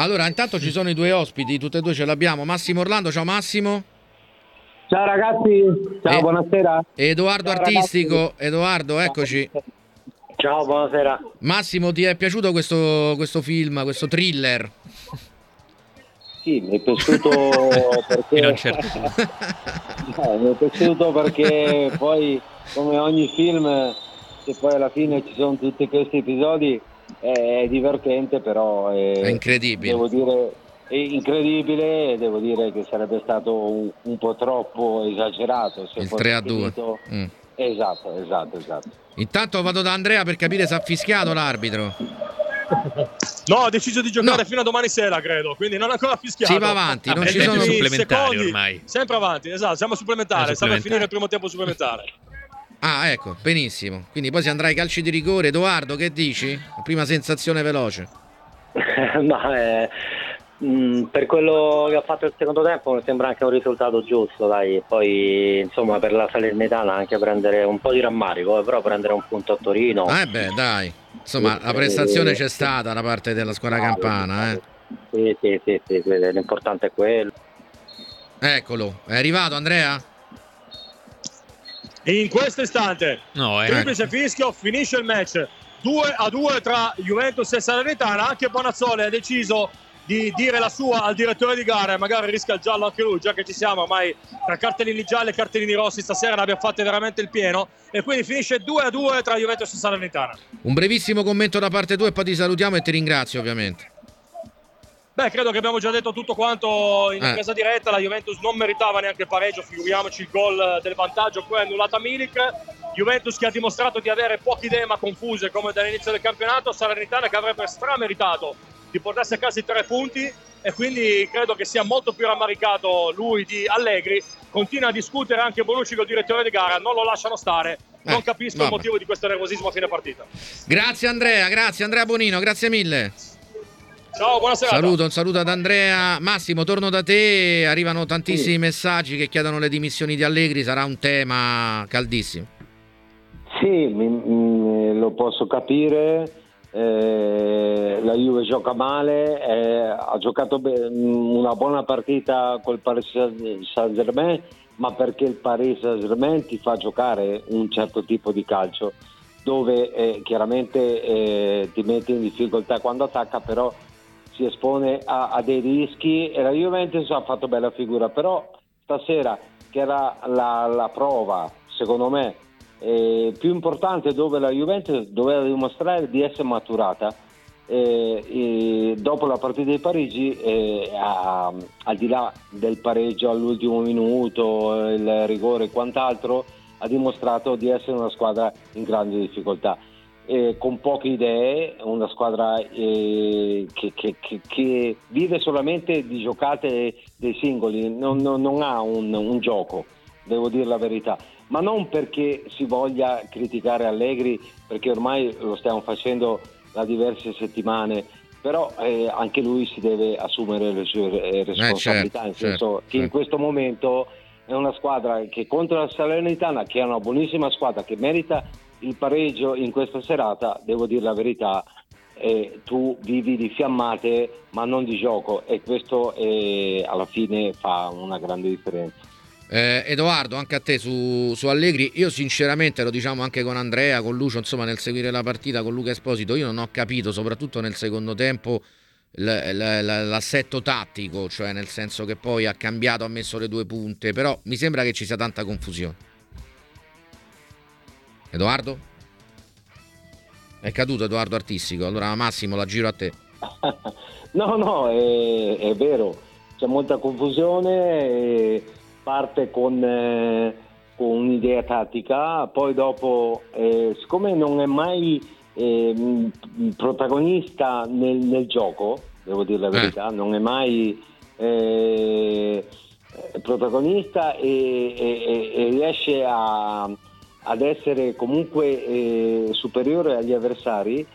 Allora, intanto ci sono i due ospiti, tutte e due ce l'abbiamo. Massimo Orlando, ciao Massimo. Ciao ragazzi, ciao, E- buonasera. Edoardo Ciao, Artistico, Edoardo, eccoci. Ciao, buonasera. Massimo, ti è piaciuto questo, questo film, questo thriller? Sì, mi è piaciuto perché... Certo No, mi è piaciuto perché poi, come ogni film, che poi alla fine ci sono tutti questi episodi, è divertente, però è, È incredibile. Devo dire, è incredibile devo dire che sarebbe stato un, un po' troppo esagerato. Se Il fosse 3 a 2. finito- Mm. Esatto, esatto, esatto. Intanto vado da Andrea per capire se ha fischiato l'arbitro. No, ha deciso di giocare fino a domani sera, credo, quindi non ha ancora fischiato. Si va avanti, non Eh, ci sono supplementari secondi, ormai. Sempre avanti, esatto, siamo supplementari, Eh, stiamo per supplementari. finire il primo tempo supplementare. Ah, ecco, benissimo. Quindi poi si andrà ai calci di rigore. Edoardo, che dici? Prima sensazione veloce. Ma eh, mh, per quello che ha fatto il secondo tempo mi sembra anche un risultato giusto, dai. Poi insomma per la Salernitana anche prendere un po' di rammarico, eh, però prendere un punto a Torino. Eh beh, dai. Insomma, la prestazione c'è stata da parte della squadra campana, eh. Sì, sì, sì, sì, sì, l'importante è quello. Eccolo, è arrivato Andrea? In questo istante, No, eh. triplice fischio, finisce il match 2 a 2 tra Juventus e Salernitana. Anche Bonazzoli ha deciso di dire la sua al direttore di gara e magari rischia il giallo anche lui, già che ci siamo ormai tra cartellini gialli e cartellini rossi stasera ne abbiamo fatte veramente il pieno e quindi finisce 2 a 2 tra Juventus e Salernitana. Un brevissimo commento da parte tua e poi ti salutiamo e ti ringrazio ovviamente. Beh, credo che abbiamo già detto tutto quanto in Eh. presa diretta. La Juventus non meritava neanche il pareggio, figuriamoci il gol del vantaggio. Poi è annullata Milik. Juventus che ha dimostrato di avere poche idee ma confuse come dall'inizio del campionato. Salernitana che avrebbe strameritato di portarsi a casa i tre punti e quindi credo che sia molto più rammaricato lui di Allegri. Continua a discutere anche Bonucci col direttore di gara, non lo lasciano stare. Non Eh, capisco vabbè. il motivo di questo nervosismo a fine partita. Grazie Andrea, grazie Andrea Bonino, grazie mille. Ciao, buonasera. Saluto, un saluto ad Andrea. Massimo, torno da te. Arrivano tantissimi messaggi che chiedono le dimissioni di Allegri, sarà un tema caldissimo. Sì, mi- mi- lo posso capire. eh, la Juve gioca male, eh, ha giocato be- una buona partita col Paris Saint-Germain, ma perché il Paris Saint-Germain ti fa giocare un certo tipo di calcio dove eh, chiaramente eh, ti mette in difficoltà quando attacca, però si espone a, a dei rischi e la Juventus ha fatto bella figura, però stasera che era la, la prova, secondo me, eh, più importante dove la Juventus doveva dimostrare di essere maturata. eh, e dopo la partita di Parigi, eh, a- al di là del pareggio all'ultimo minuto, il rigore e quant'altro, ha dimostrato di essere una squadra in grande difficoltà. Eh, con poche idee, una squadra eh, che, che- che- che vive solamente di giocate dei singoli, non, non- non ha un, un gioco, devo dire la verità, ma non perché si voglia criticare Allegri, perché ormai lo stiamo facendo da diverse settimane, però eh, anche lui si deve assumere le sue eh, responsabilità, certo, nel senso certo, che in certo. questo momento è una squadra che contro la Salernitana, che è una buonissima squadra, che merita il pareggio in questa serata, devo dire la verità, eh, tu vivi di fiammate ma non di gioco e questo eh, alla fine fa una grande differenza. Eh, Edoardo, anche a te su, su Allegri, io sinceramente lo diciamo anche con Andrea, con Lucio, insomma nel seguire la partita con Luca Esposito, io non ho capito, soprattutto nel secondo tempo, l- l- l- l'assetto tattico, cioè nel senso che poi ha cambiato, ha messo le due punte, però mi sembra che ci sia tanta confusione. Edoardo? È caduto Edoardo Artistico, allora Massimo la giro a te. No, no, è, è vero, c'è molta confusione, parte con, eh, con un'idea tattica, poi dopo, eh, siccome non è mai eh, protagonista nel, nel gioco, devo dire la Eh. verità, non è mai eh, protagonista e- e- e riesce a- ad essere comunque eh, superiore agli avversari,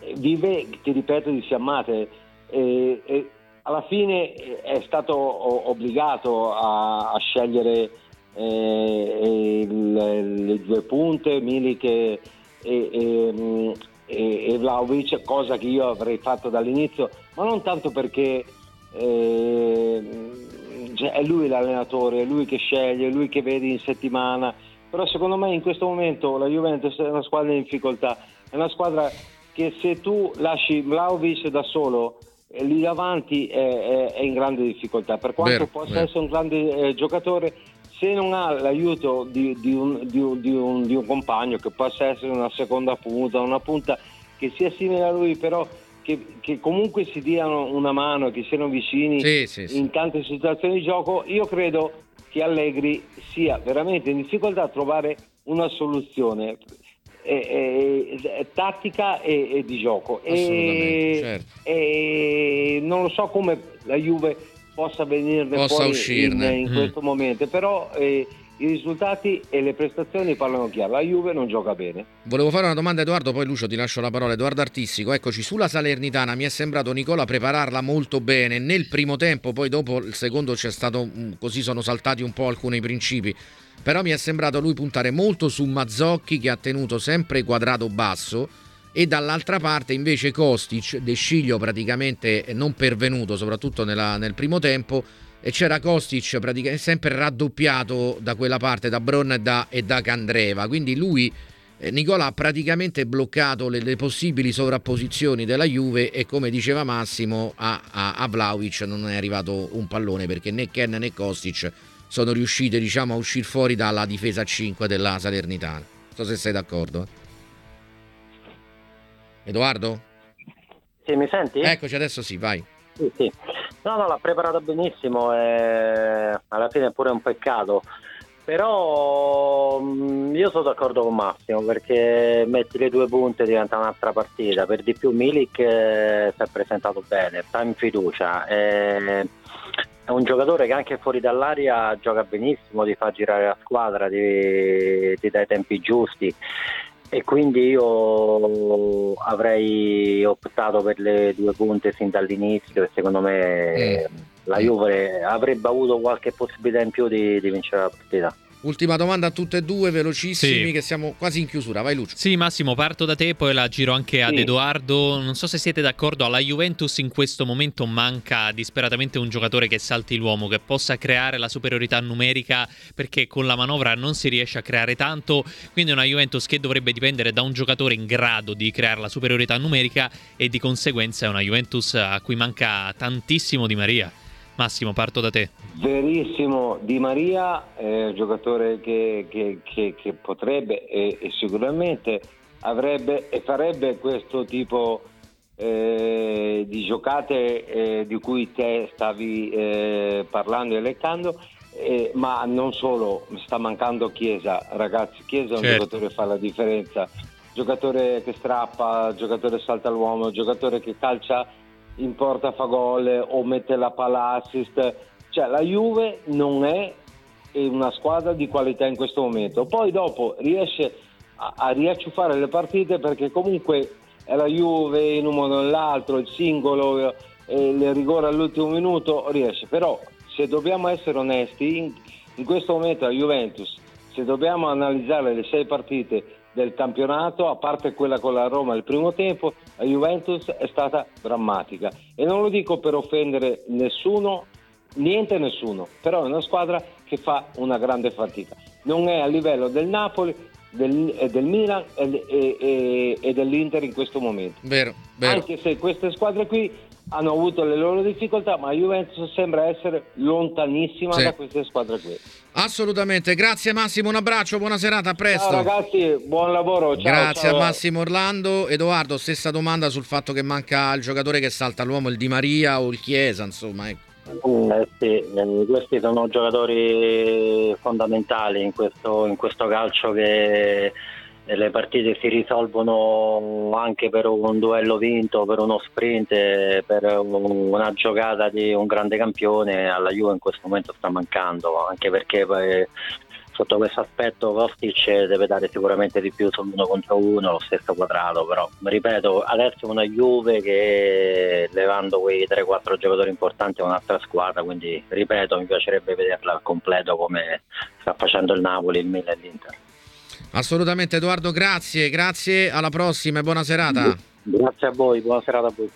eh, vive, ti ripeto, di fiammate. E, e alla fine eh, è stato obbligato a, a scegliere eh, il- le due punte, Milik e, e, e Vlaovic, cosa che io avrei fatto dall'inizio, ma non tanto perché eh, cioè, è lui l'allenatore, è lui che sceglie, è lui che vede in settimana, però secondo me in questo momento la Juventus è una squadra in difficoltà, è una squadra che se tu lasci Vlaovic da solo eh, lì davanti è, è, è, in grande difficoltà, per quanto vero, possa vero. essere un grande eh, giocatore se non ha l'aiuto di, di, un, di, un, di, un, di, un, compagno che possa essere una seconda punta, una punta che sia simile a lui, però che, che comunque si diano una mano, che siano vicini sì, sì, sì. in tante situazioni di gioco, io credo che Allegri sia veramente in difficoltà a trovare una soluzione eh, eh, tattica e, e, di gioco. E, certo. e non lo so come la Juve possa venirne possa fuori uscirne. in, in mm. questo momento, però eh, i risultati e le prestazioni parlano chiaro. La Juve non gioca bene. Volevo fare una domanda a Edoardo, poi Lucio ti lascio la parola. Edoardo Artistico, eccoci, sulla Salernitana mi è sembrato Nicola prepararla molto bene nel primo tempo, poi dopo il secondo c'è stato, così sono saltati un po' alcuni principi. Però mi è sembrato lui puntare molto su Mazzocchi che ha tenuto sempre quadrato basso e dall'altra parte invece Kostic, De Sciglio praticamente non pervenuto, soprattutto nella, nel primo tempo, e c'era Kostic praticamente sempre raddoppiato da quella parte, da Bron e da, e da Candreva, quindi lui... Eh, Nicola ha praticamente bloccato le, le, possibili sovrapposizioni della Juve e come diceva Massimo a, a, a Vlaovic non è arrivato un pallone perché né Ken né Kostic sono riusciti diciamo, a uscire fuori dalla difesa 5 della Salernitana. Non so se sei d'accordo. Edoardo? Sì, mi senti? Eccoci, adesso sì, vai. Sì. No, no, l'ha preparata benissimo e alla fine è pure un peccato. Però mm, io sono d'accordo con Massimo perché metti le due punte diventa un'altra partita. Per di più Milik eh, si è presentato bene, sta in fiducia. è un giocatore che anche fuori dall'aria gioca benissimo, ti fa girare la squadra, ti, ti dà i tempi giusti e quindi io avrei optato per le due punte sin dall'inizio e secondo me mm. la Juve avrebbe avuto qualche possibilità in più di, di vincere la partita. Ultima domanda a tutte e due, velocissimi, sì. che siamo quasi in chiusura. Vai Lucio. Sì, Massimo, parto da te, poi la giro anche ad sì. Edoardo. Non so se siete d'accordo, alla Juventus in questo momento manca disperatamente un giocatore che salti l'uomo, che possa creare la superiorità numerica, perché con la manovra non si riesce a creare tanto. Quindi è una Juventus che dovrebbe dipendere da un giocatore in grado di creare la superiorità numerica e di conseguenza è una Juventus a cui manca tantissimo Di Maria. Massimo, parto da te. Verissimo, Di Maria è un giocatore che, che, che, che potrebbe e, e, sicuramente avrebbe e farebbe questo tipo eh, di giocate eh, di cui te stavi eh, parlando e leccando, eh, ma non solo, sta mancando Chiesa, ragazzi, Chiesa è un certo. giocatore che fa la differenza, giocatore che strappa, giocatore salta l'uomo, giocatore che calcia in porta fa gol o mette la palla assist. Cioè la Juve non è una squadra di qualità in questo momento. Poi dopo riesce a, a riacciuffare le partite perché comunque è la Juve in un modo o nell'altro, il singolo, eh, il rigore all'ultimo minuto riesce. Però se dobbiamo essere onesti, in, in questo momento la Juventus, se dobbiamo analizzare le sei partite del campionato, a parte quella con la Roma il primo tempo, la Juventus è stata drammatica. E non lo dico per offendere nessuno, niente nessuno, però è una squadra che fa una grande fatica. Non è a livello del Napoli, del, del Milan e, e, e, dell'Inter in questo momento. Vero, vero. Anche se queste squadre qui hanno avuto le loro difficoltà, ma Juventus sembra essere lontanissima sì. da queste squadre qui. Assolutamente, grazie Massimo, un abbraccio, buona serata, a presto. Ciao ragazzi, buon lavoro. Ciao, grazie ciao. a Massimo Orlando. Edoardo, stessa domanda sul fatto che manca il giocatore che salta l'uomo, il Di Maria o il Chiesa, insomma. Ecco. Mm, eh sì, eh, questi sono giocatori fondamentali in questo, in questo calcio che le partite si risolvono anche per un duello vinto, per uno sprint, per una giocata di un grande campione, alla Juve in questo momento sta mancando, anche perché poi, sotto questo aspetto Kostic deve dare sicuramente di più sull'uno contro uno, lo stesso quadrato, però ripeto, adesso è una Juve che levando quei 3-4 giocatori importanti è un'altra squadra, quindi ripeto, mi piacerebbe vederla al completo come sta facendo il Napoli, il Milan e l'Inter. Assolutamente Edoardo, grazie, grazie, alla prossima e buona serata. Grazie a voi, buona serata a voi.